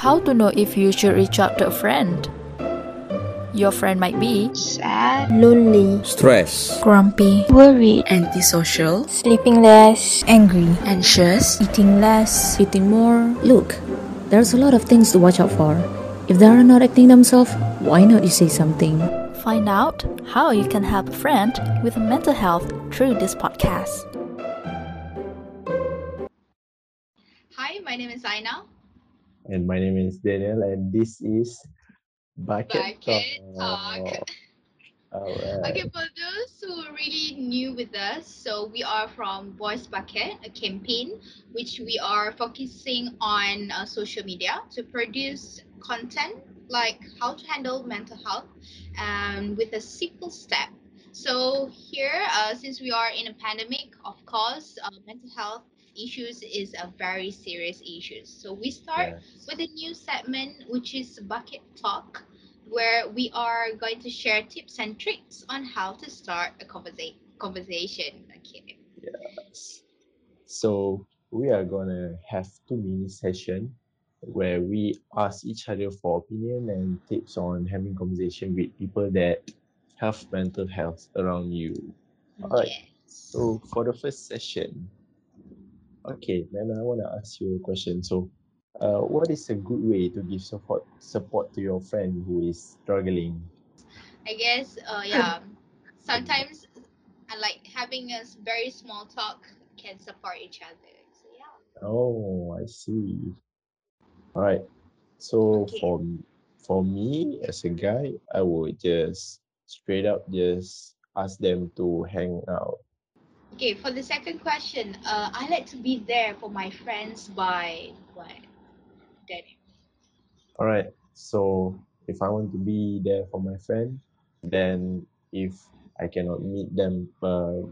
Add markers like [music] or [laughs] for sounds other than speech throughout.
How to know if you should reach out to a friend? Your friend might be sad, lonely, stressed, grumpy, worried, antisocial, sleeping less, angry, anxious, eating less, eating more. Look, there's a lot of things to watch out for. If they are not acting themselves, why not you say something? Find out how you can help a friend with mental health through this podcast. Hi, my name is Aina. And my name is Daniel, and this is Bucket, Bucket Talk. [laughs] Alright. Okay, for those who are really new with us, so we are from Voice Bucket, a campaign which we are focusing on uh, social media to produce content like how to handle mental health um, with a simple step. So here, uh, since we are in a pandemic, of course, uh, mental health issues is a very serious issue. So we start Yes. with a new segment which is Bucket Talk, where we are going to share tips and tricks on how to start a conversa- conversation. Okay. Yes. So we are gonna have two mini session where we ask each other for opinion and tips on having conversation with people that have mental health around you. Alright. Yes. So for the first session, okay, then I wanna ask you a question. So, uh, what is a good way to give support support to your friend who is struggling? I guess, uh, yeah, [laughs] sometimes I like having a very small talk can support each other. So yeah. Oh, I see. All right. So Okay. for for me as a guy, I would just straight up just ask them to hang out. Okay, for the second question, uh, I like to be there for my friends by what? Daniel. All right. So if I want to be there for my friend, then if I cannot meet them uh,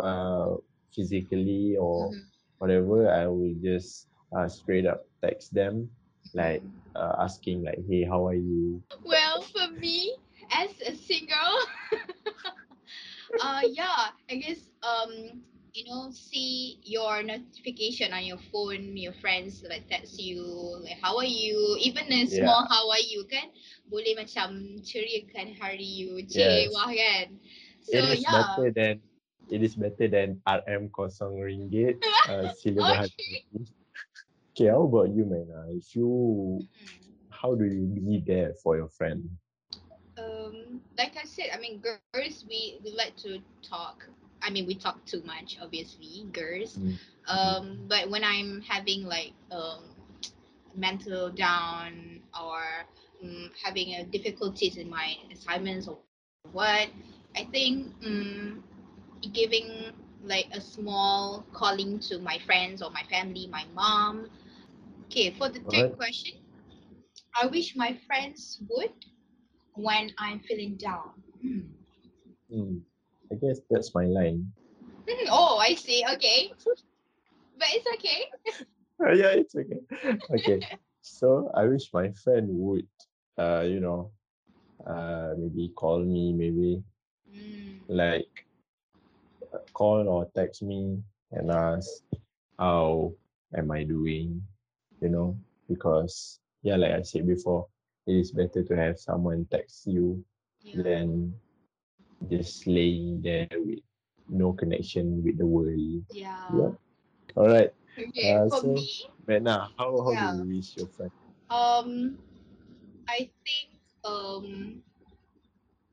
uh, physically or Mhm. whatever, I will just uh, straight up text them, like uh, asking like, "Hey, how are you?" Well, for me, as a single, [laughs] yeah, I guess um, you know, see your notification on your phone, your friends like text you, like how are you, even a small how are you kan, boleh macam ceriakan hari you, Yes. cewah kan. So it is yeah, better than it is better than RM kosong ringgit. Uh, [laughs] sila Okay. berhati. Okay, how about you, Mena? If you, Hmm. how do you be there for your friend? Um like I said, I mean girls we we like to talk. I mean we talk too much, obviously, girls. Mm. Um but when I'm having like um mental down or um, having a difficulties in my assignments or what, I think um giving like a small calling to my friends or my family, my mom. Okay, for the third question, I wish my friends would when I'm feeling down. Hmm. Hmm. I guess that's my line. Hmm, Oh, I see. Okay. But it's okay. Uh, [laughs] yeah, it's okay. Okay. So I wish my friend would, uh, you know, uh, maybe call me, maybe Mm, like call or text me and ask how am I doing, you know, because yeah, like I said before, it is better to have someone text you yeah. than just laying there with no connection with the world. Yeah. Yeah. All right. Okay. Uh, For so me, Mena, how how Yeah. do you wish your friend? um, I think um,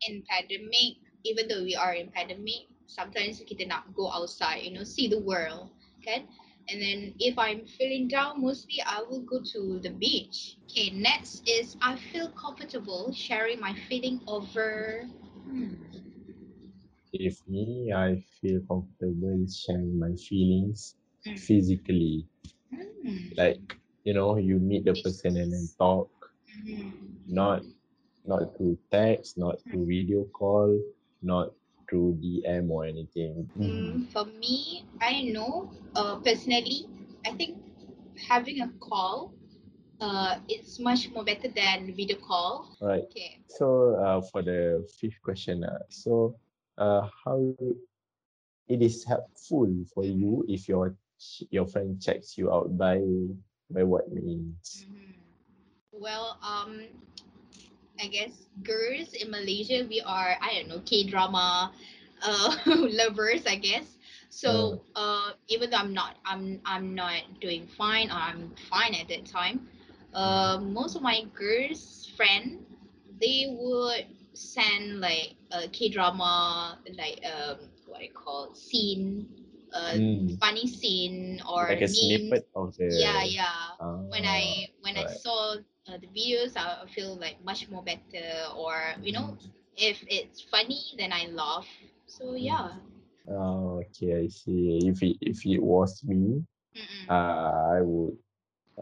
in pandemic, even though we are in pandemic, sometimes kita nak go outside, you know, see the world, kan? And then if I'm feeling down, mostly I will go to the beach. Okay, next is I feel comfortable sharing my feeling over. Hmm. If me, I feel comfortable sharing my feelings Mm. physically. Hmm. Like, you know, you meet the person and then talk, Mhm. not not through text, not through video call, not through DM or anything. Mm, for me, I know uh, personally, I think having a call uh, it's much more better than video call. Right. Okay. So uh, for the fifth question, uh, so uh, how it is helpful for you if your your friend checks you out by by what means? Mhm. Well, um, I guess girls in Malaysia, we are I don't know K drama, [laughs] uh, lovers. I guess. So uh, even though I'm not, I'm I'm not doing fine or I'm fine at that time. Uh, most of my girls friend, they would send like a K drama like um what I call scene, uh, Mm. funny scene or Like a memes. snippet of the. Yeah, yeah when Ah, I when I saw uh, the videos, I feel like much more better. Or you know, if it's funny, then I laugh. So yeah. Oh, okay, I see. If it if it was me, Mm-mm. uh, I would.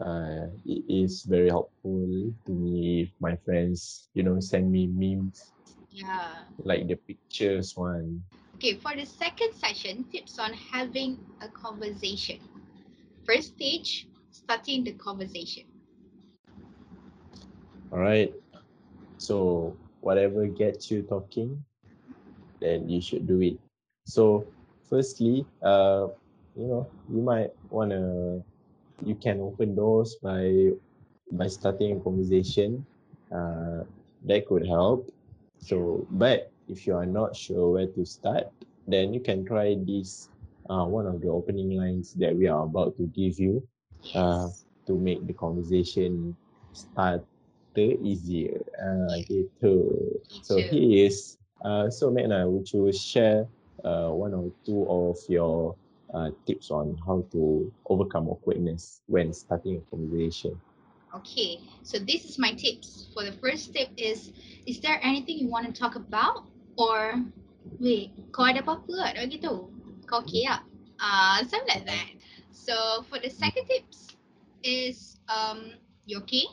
Uh, it is very helpful to me if my friends, you know, send me memes Yeah. like the pictures one. Okay. For the second session, tips on having a conversation. First stage, starting the conversation. All right. So whatever gets you talking, then you should do it. So firstly, uh, you know, you might wanna you can open doors by by starting a conversation. Uh, that could help. So, but if you are not sure where to start, then you can try this. Uh, one of the opening lines that we are about to give you uh, to make the conversation starter easier. Uh, gitu. So here is. Uh, so Magna, would you share uh, one or two of your uh, tips on how to overcome awkwardness when starting a conversation? Okay, so this is my tips. For the first tip is, is there anything you want to talk about? Or, wait, kau ada apa-apa tak gitu? Kau okay tak? Uh, something like that. So for the second tips is, um, you okay?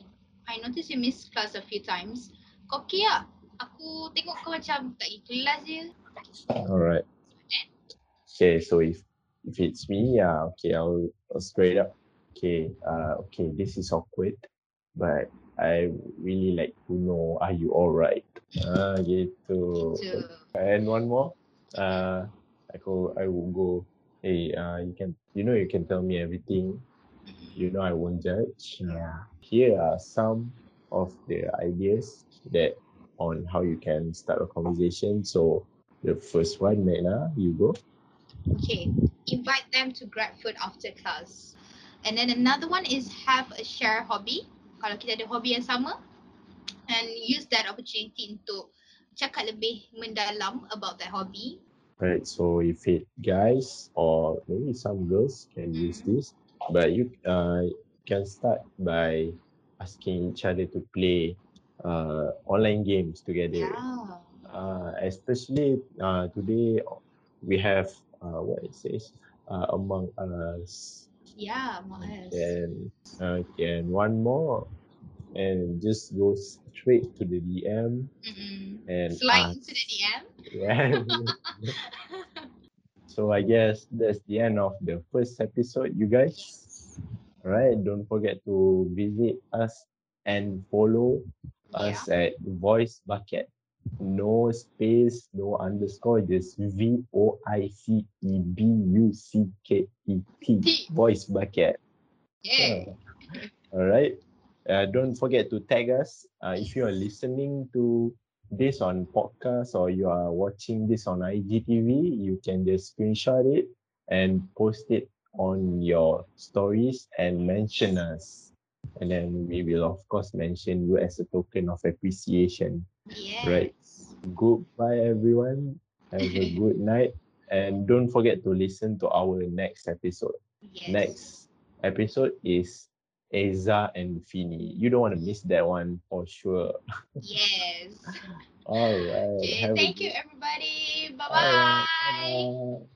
I noticed you missed class a few times. Kau okay tak? Aku tengok kau macam tak pergi kelas je. All right. Okay, so if if it's me, yeah, okay, I'll, I'll straight up. Okay, uh, okay, this is awkward, but I really like to know, are you all right? Ah, gitu. Gitu. And one more, uh, I go, I will go. Hey, uh, you can, you know, you can tell me everything. Mm-hmm. You know, I won't judge. Yeah. here are some of the ideas that on how you can start a conversation. So the first one, Magna, you go. Okay, invite them to grab food after class. And then another one is have a share hobby. Kalau kita ada hobi yang sama, and use that opportunity untuk cakap lebih mendalam about that hobby. Right. So if it guys or maybe some girls can use mm-hmm. this, but you uh can start by asking each other to play uh online games together. Yeah. Uh especially uh today we have uh what it says uh among us Yeah, Among Us. and uh and one more and just go straight to the DM Mm-mm. and Slide ask. into the DM. Yeah. [laughs] [laughs] So I guess that's the end of the first episode, you guys. Yes. Alright, don't forget to visit us and follow us at Voice Bucket. No space, no underscore, just V O I C E B U C K E T. Voice Bucket. Yeah. Alright. Uh, don't forget to tag us uh, if you are listening to this on podcast or you are watching this on IGTV. You can just screenshot it and post it on your stories and mention us. And then we will of course mention you as a token of appreciation. Yes. Right. Goodbye everyone. Have a [laughs] good night. And don't forget to listen to our next episode. Yes. Next episode is Eza and Fini. You don't want to miss that one for sure. Yes. [laughs] All right. Okay, thank you everybody. Bye right, bye. bye-bye.